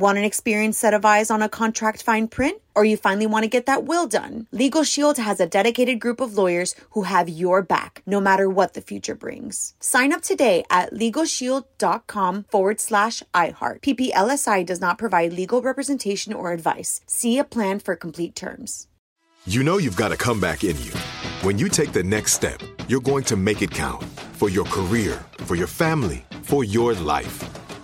Want an experienced set of eyes on a contract fine print? Or you finally want to get that will done? Legal Shield has a dedicated group of lawyers who have your back, no matter what the future brings. Sign up today at LegalShield.com forward slash iHeart. PPLSI does not provide legal representation or advice. See a plan for complete terms. You know you've got a comeback in you. When you take the next step, you're going to make it count for your career, for your family, for your life.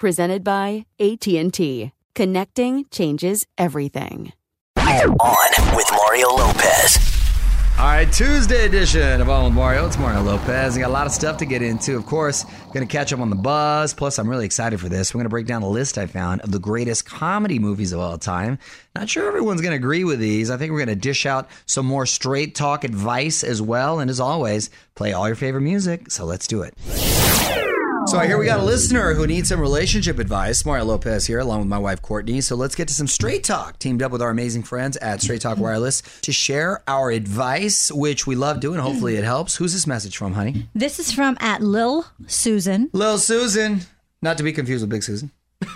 Presented by AT&T. Connecting changes everything. On with Mario Lopez. All right, Tuesday edition of On with Mario. It's Mario Lopez. I got a lot of stuff to get into. Of course, going to catch up on the buzz. Plus, I'm really excited for this. We're going to break down a list I found of the greatest comedy movies of all time. Not sure everyone's going to agree with these. I think we're going to dish out some more straight talk advice as well. And as always, play all your favorite music. So let's do it. So here we got a listener who needs some relationship advice. Mario Lopez here, along with my wife Courtney. So let's get to some straight talk. Teamed up with our amazing friends at Straight Talk Wireless to share our advice, which we love doing. Hopefully it helps. Who's this message from, honey? This is from at Lil Susan Lil Susan, not to be confused with Big Susan.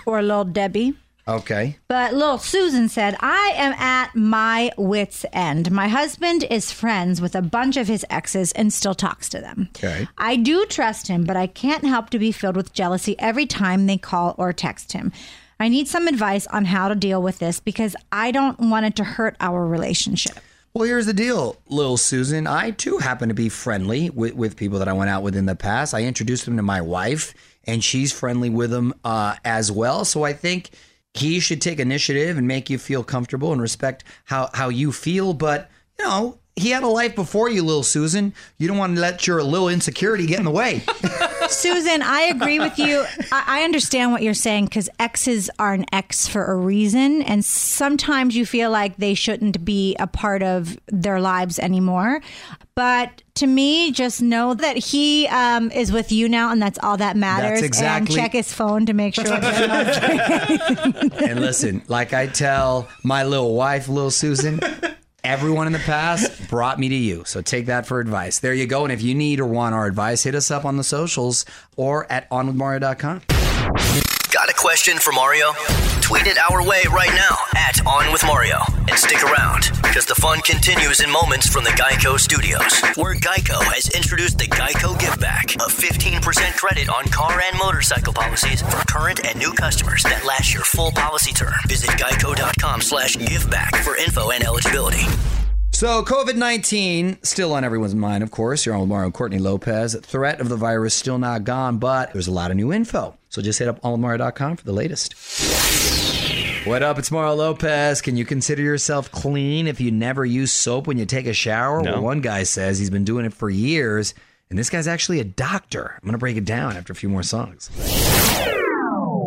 or Lil Debbie. Okay. But little Susan said, I am at my wits' end. My husband is friends with a bunch of his exes and still talks to them. Okay. I do trust him, but I can't help to be filled with jealousy every time they call or text him. I need some advice on how to deal with this because I don't want it to hurt our relationship. Well, here's the deal, little Susan. I too happen to be friendly with, with people that I went out with in the past. I introduced them to my wife, and she's friendly with them uh, as well. So I think he should take initiative and make you feel comfortable and respect how, how you feel. But, you know, he had a life before you, little Susan. You don't want to let your little insecurity get in the way. Susan, I agree with you. I, I understand what you're saying because exes are an ex for a reason. And sometimes you feel like they shouldn't be a part of their lives anymore. But to me, just know that he um, is with you now, and that's all that matters. exactly- And check his phone to make sure. and listen, like I tell my little wife, little Susan, everyone in the past brought me to you. So take that for advice. There you go. And if you need or want our advice, hit us up on the socials or at onwithmario.com. Got a question for Mario? Tweet it our way right now at On With Mario. And stick around, because the fun continues in moments from the Geico Studios, where Geico has introduced the Geico Give Back, a 15% credit on car and motorcycle policies for current and new customers that last your full policy term. Visit geico.com slash giveback for info and eligibility. So, COVID 19, still on everyone's mind, of course. You're on with Mario Courtney Lopez. Threat of the virus still not gone, but there's a lot of new info. So just hit up onwithmario.com for the latest. What up? It's Mario Lopez. Can you consider yourself clean if you never use soap when you take a shower? No. Well, one guy says he's been doing it for years, and this guy's actually a doctor. I'm going to break it down after a few more songs.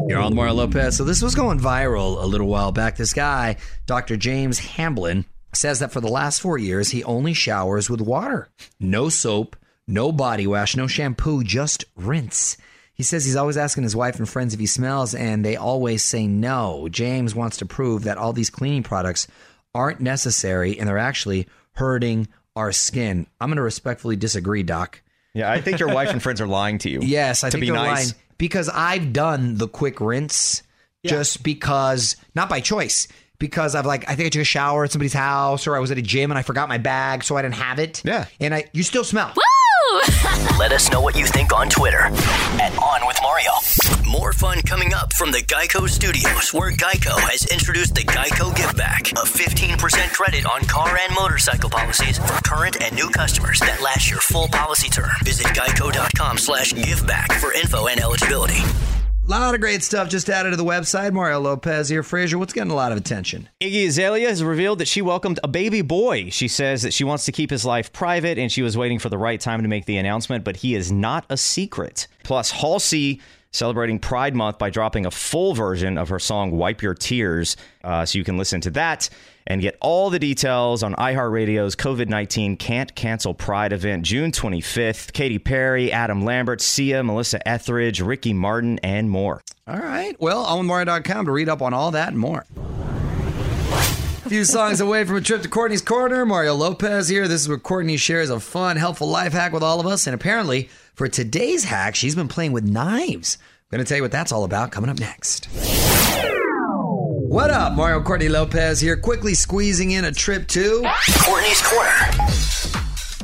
You're on Mario Lopez. So this was going viral a little while back. This guy, Dr. James Hamblin, says that for the last four years, he only showers with water. No soap, no body wash, no shampoo, just rinse. He says he's always asking his wife and friends if he smells, and they always say no. James wants to prove that all these cleaning products aren't necessary and they're actually hurting our skin. I'm going to respectfully disagree, Doc. Yeah, I think your wife and friends are lying to you. Yes, I to think be they're nice. lying because I've done the quick rinse just because, not by choice, because I've like I think I took a shower at somebody's house or I was at a gym and I forgot my bag, so I didn't have it. Yeah. and I you still smell. Woo! Let us know what you think on Twitter at On With Mario. More fun coming up from the Geico Studios, where Geico has introduced the Geico Give Back, a 15% credit on car and motorcycle policies for current and new customers that last your full policy term. Visit geico.com slash giveback for info and eligibility. A lot of great stuff just added to the website. Mario Lopez here. Frazier, what's getting a lot of attention? Iggy Azalea has revealed that she welcomed a baby boy. She says that she wants to keep his life private and she was waiting for the right time to make the announcement, but he is not a secret. Plus, Halsey celebrating Pride Month by dropping a full version of her song Wipe Your Tears. Uh, so you can listen to that and get all the details on iHeartRadio's COVID 19 Can't Cancel Pride event June 25th. Katy Perry, Adam Lambert, Sia, Melissa Etheridge, Ricky Martin, and more. All right. Well, onwithmario.com to read up on all that and more. A few songs away from a trip to Courtney's Corner. Mario Lopez here. This is where Courtney shares a fun, helpful life hack with all of us. And apparently, for today's hack, she's been playing with knives. I'm going to tell you what that's all about coming up next. What up? Mario Courtney Lopez here, quickly squeezing in a trip to Courtney's Corner.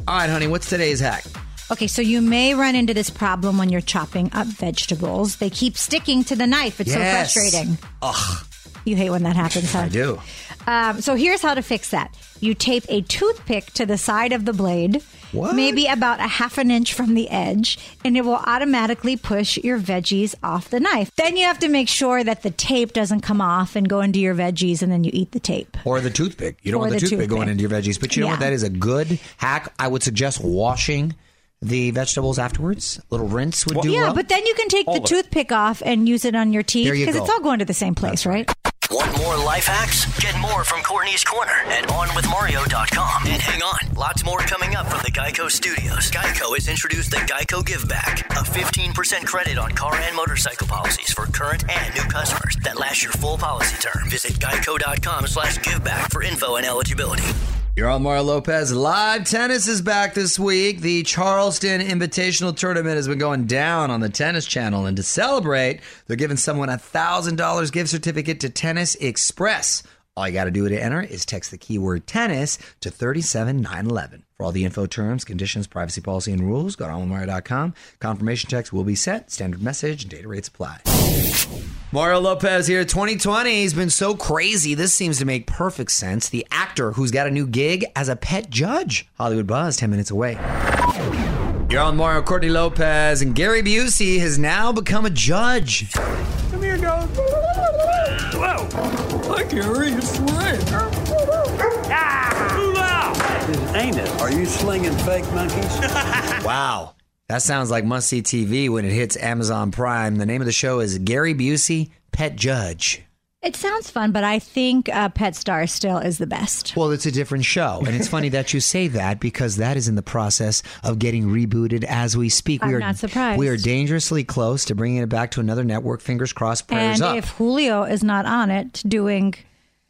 All right, honey, what's today's hack? Okay, so you may run into this problem when you're chopping up vegetables. They keep sticking to the knife. It's Yes. so frustrating. Ugh, You hate when that happens, huh? I do. Um, so here's how to fix that. You tape a toothpick to the side of the blade, What? maybe about a half an inch from the edge, and it will automatically push your veggies off the knife. Then you have to make sure that the tape doesn't come off and go into your veggies, and then you eat the tape. Or the toothpick. You don't Or want the, the toothpick, going into your veggies. But you know what? That is a good hack. I would suggest washing the vegetables afterwards. A little rinse would do yeah, well. but then you can take the toothpick off and use it on your teeth There you because it's all going to the same place, right? Want more life hacks? Get more from Courtney's Corner at OnWithMario.com. And hang on, lots more coming up from the Geico Studios. Geico has introduced the Geico Give Back, a 15% credit on car and motorcycle policies for current and new customers that last your full policy term. Visit geico.com slash giveback for info and eligibility. You're on Mario Lopez. Live tennis is back this week. The Charleston Invitational Tournament has been going down on the Tennis Channel. And to celebrate, they're giving someone a $1,000 gift certificate to Tennis Express. All you got to do to enter is text the keyword tennis to 37911. For all the info terms, conditions, privacy policy, and rules, go to onwithmario.com. Confirmation text will be sent. Standard message and data rates apply. Mario Lopez here. 2020 has been so crazy. This seems to make perfect sense. The actor who's got a new gig as a pet judge. Hollywood Buzz, 10 minutes away. You're on Mario Courtney Lopez, and Gary Busey has now become a judge. Come here, dog. Whoa. Hi, Gary. It's Lynn. Ah! Too loud. Ain't it? Are you slinging fake monkeys? Wow. That sounds like must see TV when it hits Amazon Prime. The name of the show is Gary Busey, Pet Judge. It sounds fun, but I think uh, Pet Star still is the best. Well, it's a different show. And it's funny that you say that because that is in the process of getting rebooted as we speak. we I'm are not surprised. We are dangerously close to bringing it back to another network. Fingers crossed, prayers and up. if Julio is not on it doing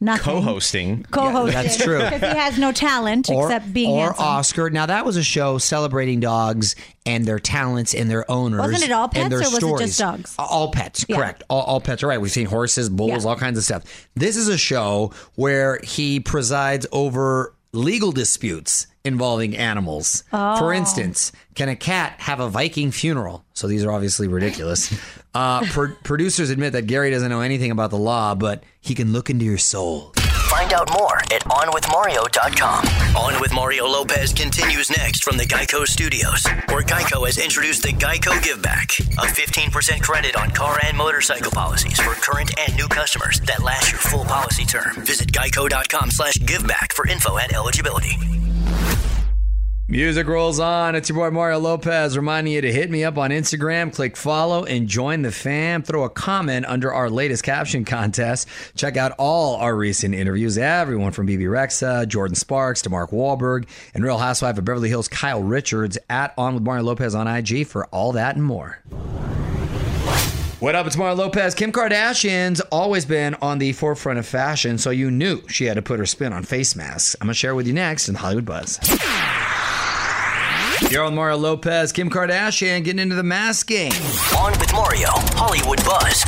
nothing, Co-hosting. co-hosting, that's true. because he has no talent except being or handsome. Oscar. Now that was a show celebrating dogs and their talents and their owners. Wasn't it all and pets their or was it just dogs? All pets, Yeah. correct. All, all pets are right. We've seen horses, bulls, Yeah. all kinds of stuff. This is a show where he presides over legal disputes involving animals. Oh. For instance, can a cat have a Viking funeral? So these are obviously ridiculous. uh, pro- producers admit that Gary doesn't know anything about the law, but he can look into your soul. Find out more at OnWithMario.com. On with Mario Lopez continues next from the Geico Studios, where Geico has introduced the Geico Give Back, a 15% credit on car and motorcycle policies for current and new customers that last your full policy term. Visit geico.com slash giveback for info and eligibility. Music rolls on. It's your boy Mario Lopez reminding you to hit me up on Instagram, click follow, and join the fam. Throw a comment under our latest caption contest. Check out all our recent interviews. Everyone from Bebe Rexha, Jordin Sparks to Mark Wahlberg, and Real Housewife of Beverly Hills, Kyle Richards at On with Mario Lopez on IG for all that and more. What up? It's Mario Lopez. Kim Kardashian's always been on the forefront of fashion, so you knew she had to put her spin on face masks. I'm going to share with you next in Hollywood Buzz. You're on Mario Lopez, Kim Kardashian getting into the mask game. On with Mario, Hollywood Buzz.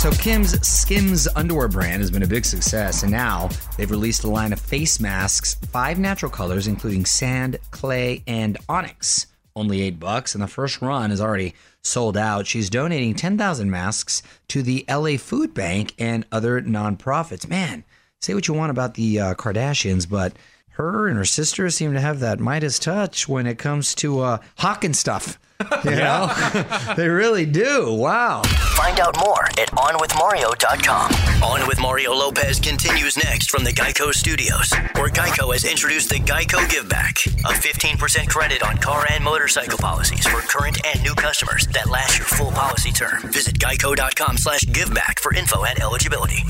So Kim's Skims underwear brand has been a big success, and now they've released a line of face masks, five natural colors, including sand, clay, and onyx. only eight bucks, and the first run is already sold out. She's donating 10,000 masks to the LA Food Bank and other nonprofits. Man, say what you want about the uh, Kardashians, but her and her sister seem to have that Midas touch when it comes to uh, hawking stuff. You know, they really do. Wow. Find out more at OnWithMario.com. On with Mario Lopez continues next from the Geico Studios, where Geico has introduced the Geico Give Back, a 15% credit on car and motorcycle policies for current and new customers that last your full policy term. Visit Geico.com slash giveback for info and eligibility.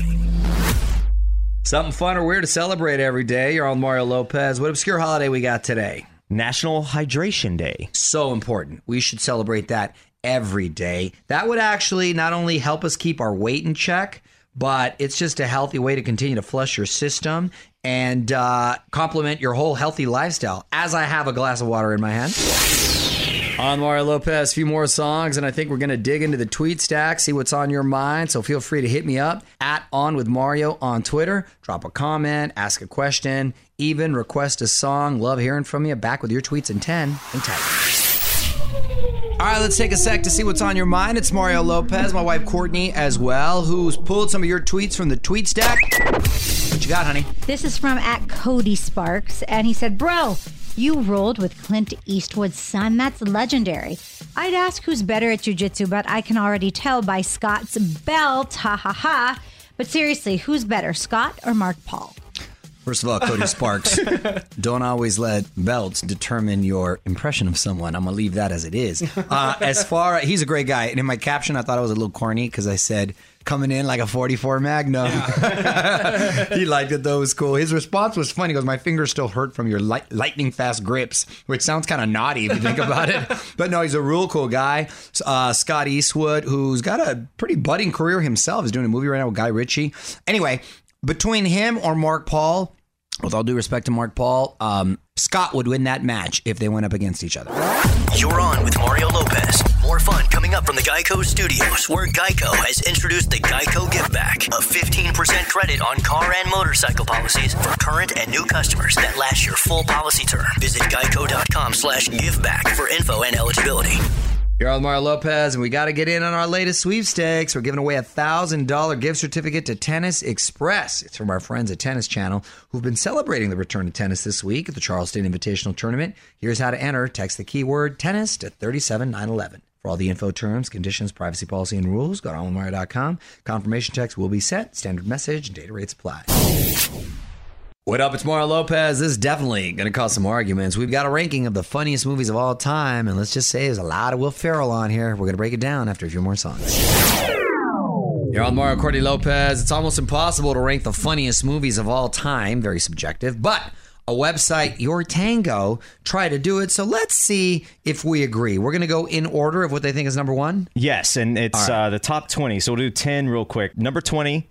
Something fun or weird to celebrate every day. You're on Mario Lopez. What obscure holiday we got today? National Hydration Day. So important. We should celebrate that every day. That would actually not only help us keep our weight in check, but it's just a healthy way to continue to flush your system and uh, complement your whole healthy lifestyle. As I have a glass of water in my hand. On Mario Lopez, a few more songs, and I think we're going to dig into the tweet stack, see what's on your mind. So feel free to hit me up at On With Mario on Twitter. Drop a comment, ask a question, even request a song. Love hearing from you. Back with your tweets in 10 and tight. All right, let's take a sec to see what's on your mind. It's Mario Lopez, my wife Courtney as well, who's pulled some of your tweets from the tweet stack. What you got, honey? This is from at Cody Sparks, and he said, Bro, you rolled with Clint Eastwood's son. That's legendary. I'd ask who's better at jujitsu, but I can already tell by Scott's belt. Ha ha ha. But seriously, who's better, Scott or Mark Paul? First of all, Cody Sparks, don't always let belts determine your impression of someone. I'm gonna leave that as it is. Uh, as far he's a great guy, and in my caption, I thought it was a little corny because I said coming in like a 44 Magnum. he liked it though; it was cool. His response was funny. He goes, "My fingers still hurt from your light, lightning fast grips," which sounds kind of naughty if you think about it. But no, he's a real cool guy. Uh, Scott Eastwood, who's got a pretty budding career himself, is doing a movie right now with Guy Ritchie. Anyway, between him or Mark Paul, with all due respect to Mark Paul, um, Scott would win that match if they went up against each other. You're on with Mario Lopez. More fun coming up from the Geico Studios, where Geico has introduced the Geico Give Back, a 15% credit on car and motorcycle policies for current and new customers that last your full policy term. Visit geico.com slash giveback for info and eligibility. You're on Mario Lopez, and we got to get in on our latest sweepstakes. We're giving away a thousand dollar gift certificate to Tennis Express. It's from our friends at Tennis Channel, who've been celebrating the return of tennis this week at the Charleston Invitational Tournament. Here's how to enter: text the keyword tennis to thirty seven nine eleven. For all the info, terms, conditions, privacy policy, and rules, go to onwithmario.com. Confirmation text will be sent. Standard message and data rates apply. What up? It's Mario Lopez. This is definitely going to cause some arguments. We've got a ranking of the funniest movies of all time, and let's just say there's a lot of Will Ferrell on here. We're going to break it down after a few more songs. You're on Mario Courtney Lopez. It's almost impossible to rank the funniest movies of all time. Very subjective, but a website, Your Tango, try to do it. So let's see if we agree. We're going to go in order of what they think is number one. Yes, and it's right. uh, the top 20. So we'll do 10 real quick. Number 20,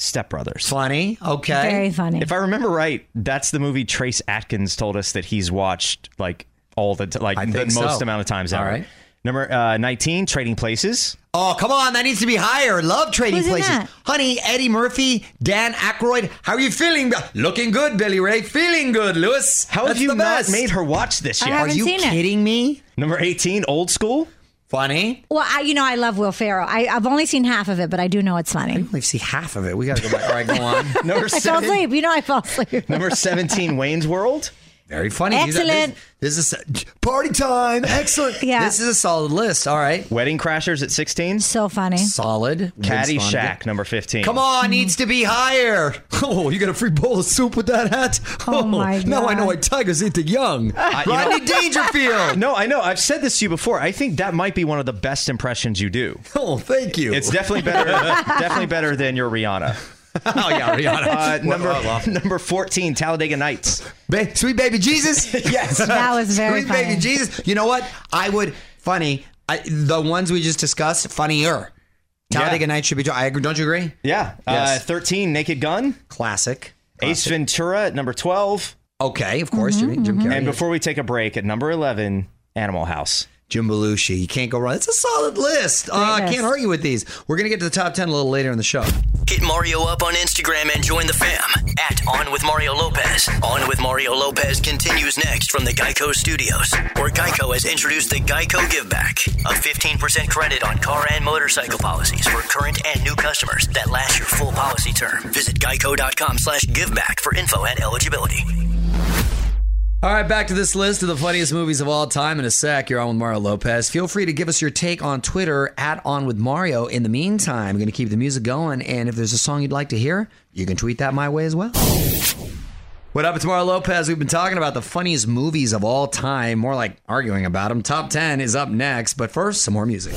Step Brothers. Funny. Okay. Very funny. If I remember right, that's the movie Trace Atkins told us that he's watched like all the t- like I the think most so. amount of times All ever. right. Number uh, 19, Trading Places. Oh, come on. That needs to be higher. Love trading Who's in places. that? Honey, Eddie Murphy, Dan Aykroyd. How are you feeling? Looking good, Billy Ray. Feeling good, Louis. How That's have you the not best. made her watch this I yet? Are haven't you seen it. kidding me? Number 18, Old School. Funny. Well, I, you know, I love Will Ferrell. I, I've only seen half of it, but I do know it's funny. We've seen half of it. We got to go back. All right, go on. Number, I fell seven, asleep. You know, I fell asleep. number 17, Wayne's World. Very funny. Excellent. This, this is party time. Excellent. Yeah. This is a solid list. All right. Wedding Crashers at 16. so funny. Solid. Vince Vaughn. Caddyshack, number 15. Come on, needs to be higher. Oh, you got a free bowl of soup with that hat? Oh, my God. Now I know God. why tigers eat the young. you know- Rodney Dangerfield. No, I know. I've said this to you before. I think that might be one of the best impressions you do. Oh, thank you. It's definitely better. definitely better than your Rihanna. Oh yeah, Rihanna. Uh, number well, well. number 14, Talladega Nights. Ba- sweet baby Jesus. Yes. That was very sweet funny. baby Jesus. You know what? I would funny. I, the ones we just discussed, funnier. Talladega Yeah. Nights should be. I agree. Don't you agree? Yeah. Yes. Uh, 13, Naked Gun. Classic. Ace Ventura at number 12. Okay, of course, Jimmy, Jim Carrey. And before we take a break, at number 11, Animal House. Jim Belushi. You can't go wrong. It's a solid list. Uh, I list. can't argue with these. We're going to get to the top 10 a little later in the show. Hit Mario up on Instagram and join the fam at On With Mario Lopez. On With Mario Lopez continues next from the Geico Studios, where Geico has introduced the Geico Give Back, a 15% credit on car and motorcycle policies for current and new customers that last your full policy term. Visit geico.com slash giveback for info and eligibility. All right, back to this list of the funniest movies of all time in a sec. You're on with Mario Lopez. Feel free to give us your take on Twitter at On With Mario. In the meantime, I'm going to keep the music going, and if there's a song you'd like to hear, you can tweet that my way as well. What up? It's Mario Lopez. We've been talking about the funniest movies of all time, more like arguing about them. Top 10 is up next, but first, some more music.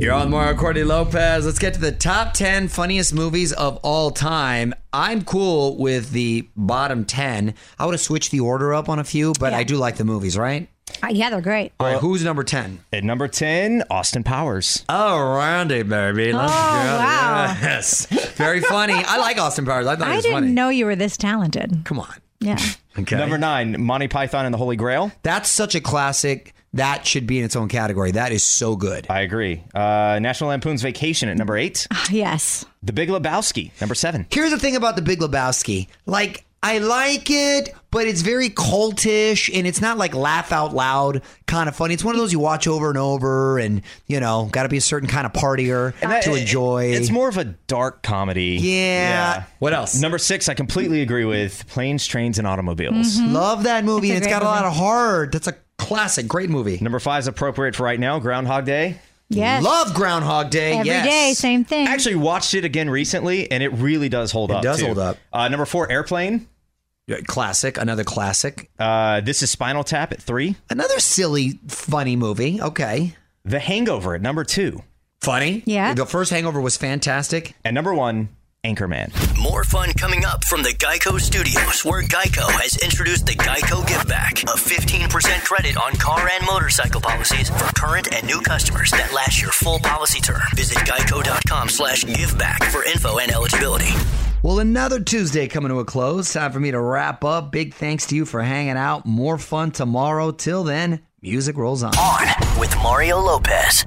You're on Mario Courtney Lopez. Let's get to the top 10 funniest movies of all time. I'm cool with the bottom 10. I would have switched the order up on a few, but I do like the movies, right? Uh, yeah, they're great. All right, who's number 10? At number 10, Austin Powers. Oh, Randy, baby. Let's Oh, go. wow. Yes. Very funny. I like Austin Powers. I thought he I didn't funny. know you were this talented. Come on. Yeah. Okay. Number 9, Monty Python and the Holy Grail. That's such a classic. That should be in its own category. That is so good. I agree. Uh, National Lampoon's Vacation at number 8. yes. The Big Lebowski, number 7. Here's the thing about the Big Lebowski. Like, I like it, but it's very cultish and it's not like laugh out loud kind of funny. It's one of those you watch over and over and, you know, got to be a certain kind of partier that- to enjoy. It's more of a dark comedy. Yeah. What else? Number 6, I completely agree with Planes, Trains, and Automobiles. Love that movie. It's a and it's got great a lot of heart. That's a classic. Great movie. Number 5 is appropriate for right now, Groundhog Day. Yes. Love Groundhog Day. Every yes. day, same thing. I actually watched it again recently, and it really does hold It up. It does too. hold up. Uh, number 4, Airplane. Classic. Another classic. Uh, this is Spinal Tap at 3. Another silly, funny movie. Okay. The Hangover at number 2. Funny. Yeah. The first Hangover was fantastic. And number 1, Anchorman. More fun coming up from the Geico Studios, where Geico has introduced the Geico Give Back, a 15% credit on car and motorcycle policies for current and new customers that last your full policy term. Visit geico.com slash giveback for info and eligibility. Well, another Tuesday coming to a close. Time for me to wrap up. Big thanks to you for hanging out. More fun tomorrow. Till then, music rolls on. On with Mario Lopez.